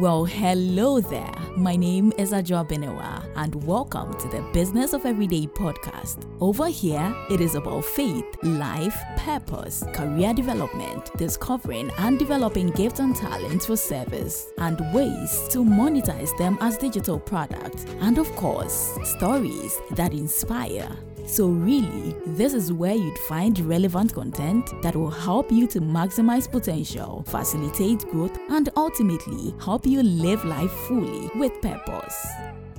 Well, hello there. My name is Adwoa Benewaa, and welcome to the Business of Everyday podcast. Over here, it is about faith, life, purpose, career development, discovering and developing gifts and talents for service, and ways to monetize them as digital products, and of course, stories that inspire. So, really, this is where you'd find relevant content that will help you to maximize potential, facilitate growth, and ultimately help you live life fully with purpose.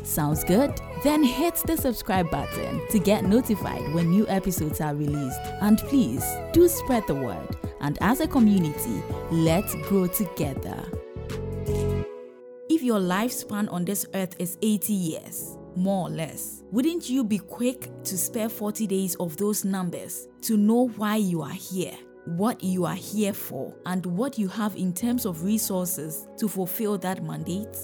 Sounds good? Then hit the subscribe button to get notified when new episodes are released. And please do spread the word. And as a community, let's grow together. If your lifespan on this earth is 80 years, more or less. Wouldn't you be quick to spare 40 days of those numbers to know why you are here, what you are here for, and what you have in terms of resources to fulfill that mandate?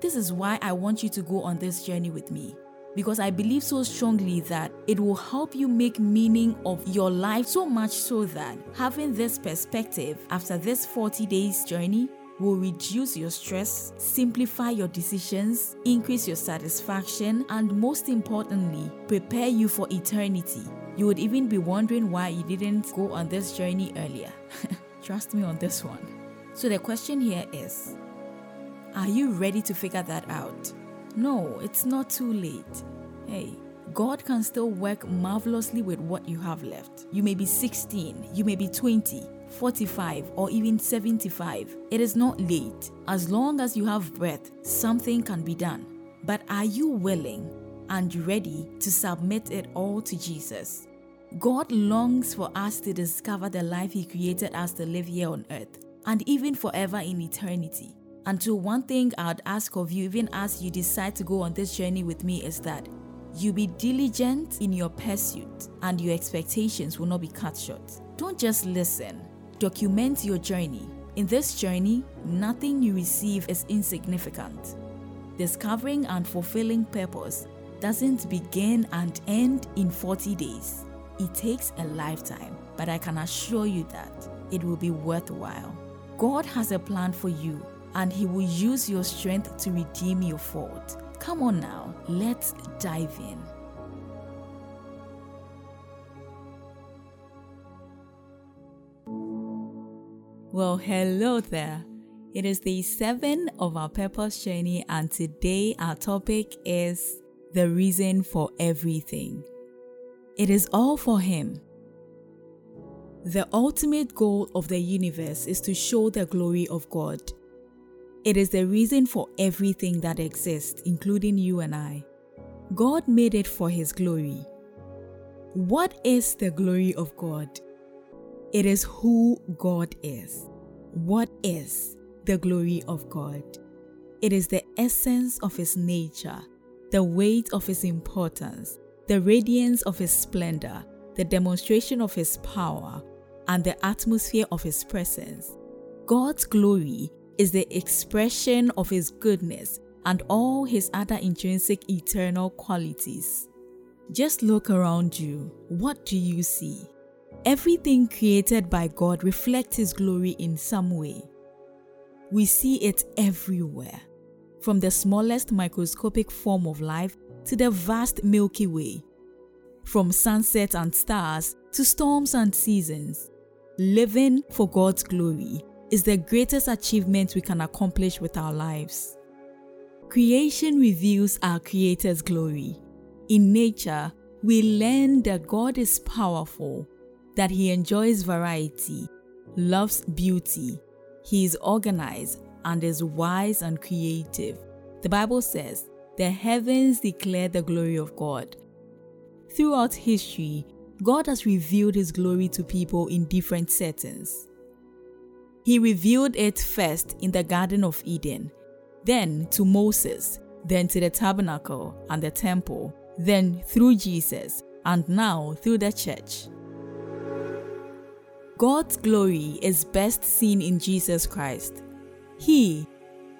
This is why I want you to go on this journey with me. Because I believe so strongly that it will help you make meaning of your life so much so that having this perspective after this 40 days journey will reduce your stress, simplify your decisions, increase your satisfaction, and most importantly, prepare you for eternity. You would even be wondering why you didn't go on this journey earlier. Trust me on this one. So, the question here is Are you ready to figure that out? No, it's not too late. Hey, God can still work marvelously with what you have left. You may be 16, you may be 20, 45, or even 75. It is not late. As long as you have breath, something can be done. But are you willing and ready to submit it all to Jesus? God longs for us to discover the life He created us to live here on earth and even forever in eternity. And so, one thing I'd ask of you, even as you decide to go on this journey with me, is that you be diligent in your pursuit and your expectations will not be cut short. Don't just listen, Document your journey. In this journey, nothing you receive is insignificant. Discovering and fulfilling purpose doesn't begin and end in 40 days. It takes a lifetime, but I can assure you that it will be worthwhile. God has a plan for you, and He will use your strength to redeem your fault. Come on now, let's dive in. Well, hello there. It is the seven of our purpose journey, and today our topic is the reason for everything. It is all for Him. The ultimate goal of the universe is to show the glory of God. It is the reason for everything that exists, including you and I. God made it for His glory. What is the glory of God? It is who God is. What is the glory of God? It is the essence of His nature, the weight of His importance, the radiance of His splendor, the demonstration of His power, and the atmosphere of His presence. God's glory is the expression of His goodness and all His other intrinsic eternal qualities. Just look around you. What do you see? Everything created by God reflects His glory in some way. We see it everywhere, from the smallest microscopic form of life to the vast Milky Way, from sunsets and stars to storms and seasons. Living for God's glory is the greatest achievement we can accomplish with our lives. Creation reveals our Creator's glory. In nature, we learn that God is powerful that he enjoys variety, loves beauty, he is organized, and is wise and creative. The Bible says, The heavens declare the glory of God. Throughout history, God has revealed his glory to people in different settings. He revealed it first in the Garden of Eden, then to Moses, then to the tabernacle and the temple, then through Jesus, and now through the church. God's glory is best seen in Jesus Christ. He,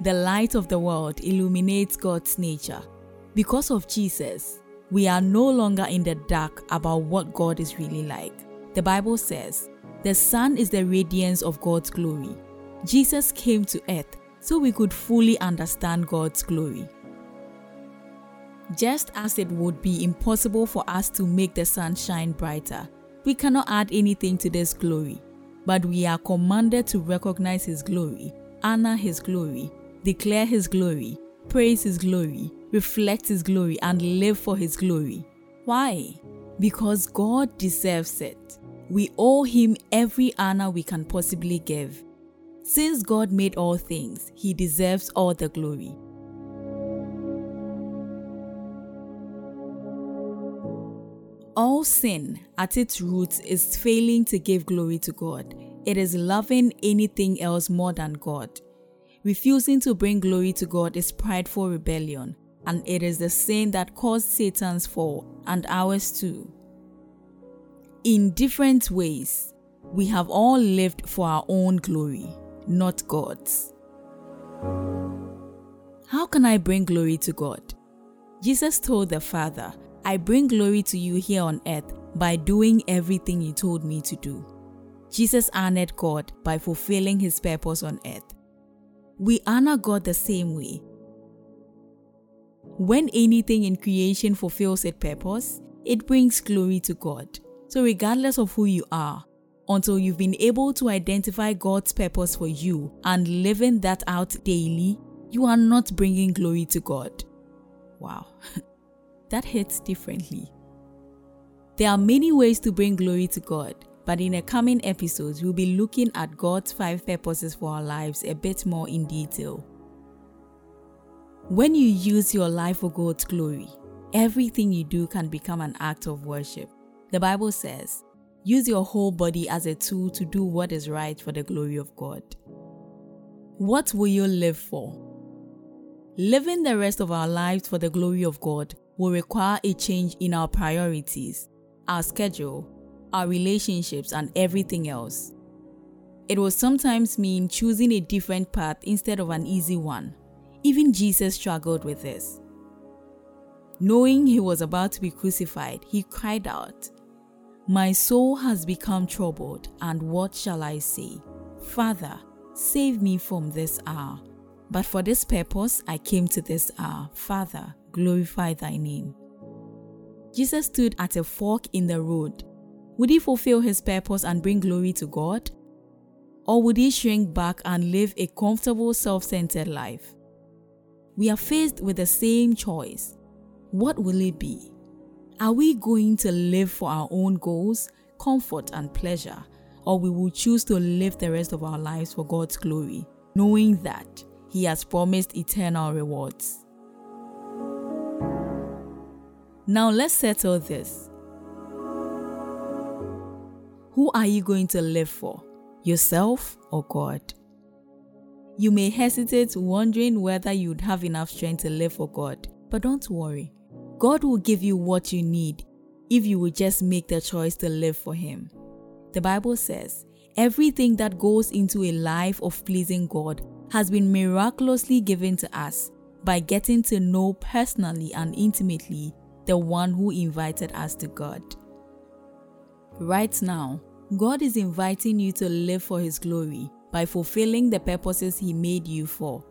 the light of the world, illuminates God's nature. Because of Jesus, we are no longer in the dark about what God is really like. The Bible says, The Son is the radiance of God's glory. Jesus came to earth so we could fully understand God's glory. Just as it would be impossible for us to make the sun shine brighter, we cannot add anything to this glory, but we are commanded to recognize His glory, honor His glory, declare His glory, praise His glory, reflect His glory, and live for His glory. Why? Because God deserves it. We owe Him every honor we can possibly give. Since God made all things, He deserves all the glory. All sin at its roots is failing to give glory to God. It is loving anything else more than God. Refusing to bring glory to God is prideful rebellion, and it is the sin that caused Satan's fall and ours too. In different ways, we have all lived for our own glory, not God's. How can I bring glory to God? Jesus told the Father, I bring glory to you here on earth by doing everything you told me to do. Jesus honored God by fulfilling his purpose on earth. We honor God the same way. When anything in creation fulfills its purpose, it brings glory to God. So, regardless of who you are, until you've been able to identify God's purpose for you and living that out daily, you are not bringing glory to God. Wow. that hits differently. There are many ways to bring glory to God, but in the coming episodes, we'll be looking at God's five purposes for our lives a bit more in detail. When you use your life for God's glory, everything you do can become an act of worship. The Bible says, use your whole body as a tool to do what is right for the glory of God. What will you live for? Living the rest of our lives for the glory of God will require a change in our priorities, our schedule, our relationships, and everything else. It will sometimes mean choosing a different path instead of an easy one. Even Jesus struggled with this. Knowing he was about to be crucified, he cried out, My soul has become troubled, and what shall I say? Father, save me from this hour. But for this purpose I came to this hour. Father, glorify thy name. Jesus stood at a fork in the road. Would he fulfill his purpose and bring glory to God? Or would he shrink back and live a comfortable, self centered life? We are faced with the same choice. What will it be? Are we going to live for our own goals, comfort, and pleasure? Or we will choose to live the rest of our lives for God's glory, knowing that He has promised eternal rewards? Now let's settle this. Who are you going to live for? Yourself or God? You may hesitate wondering whether you'd have enough strength to live for God, but don't worry. God will give you what you need if you will just make the choice to live for Him. The Bible says, everything that goes into a life of pleasing God has been miraculously given to us by getting to know personally and intimately the one who invited us to God. Right now, God is inviting you to live for His glory by fulfilling the purposes He made you for.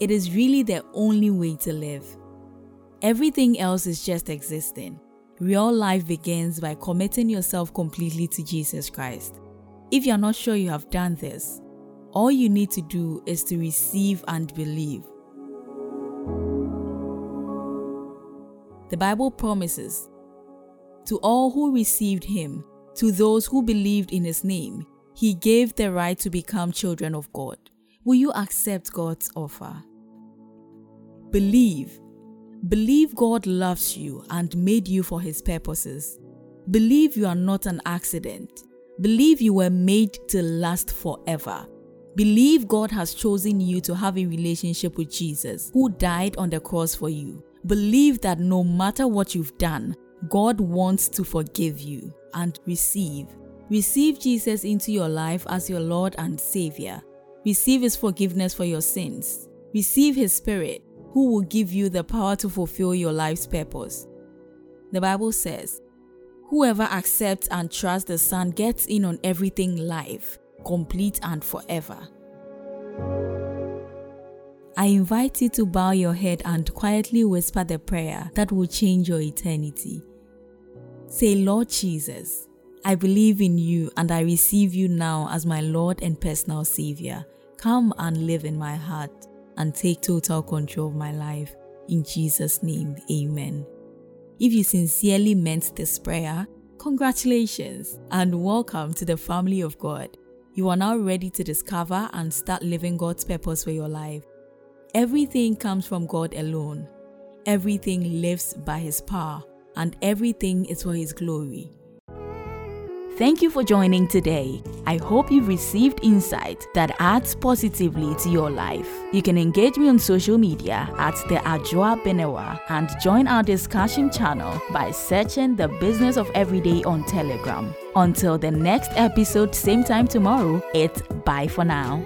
It is really the only way to live. Everything else is just existing. Real life begins by committing yourself completely to Jesus Christ. If you're not sure you have done this, all you need to do is to receive and believe. The Bible promises to all who received him, to those who believed in his name, he gave the right to become children of God. Will you accept God's offer? Believe. Believe God loves you and made you for his purposes. Believe you are not an accident. Believe you were made to last forever. Believe God has chosen you to have a relationship with Jesus, who died on the cross for you. Believe that no matter what you've done, God wants to forgive you and receive. Receive Jesus into your life as your Lord and Savior. Receive His forgiveness for your sins. Receive His Spirit, who will give you the power to fulfill your life's purpose. The Bible says, Whoever accepts and trusts the Son gets in on everything life, complete and forever. I invite you to bow your head and quietly whisper the prayer that will change your eternity. Say, Lord Jesus, I believe in you and I receive you now as my Lord and personal Savior. Come and live in my heart and take total control of my life. In Jesus' name, amen. If you sincerely meant this prayer, congratulations and welcome to the family of God. You are now ready to discover and start living God's purpose for your life. Everything comes from God alone. Everything lives by His power, and everything is for His glory. Thank you for joining today. I hope you've received insight that adds positively to your life. You can engage me on social media at the Adwoa Benewaa and join our discussion channel by searching the business of everyday on Telegram. Until the next episode, same time tomorrow, it's bye for now.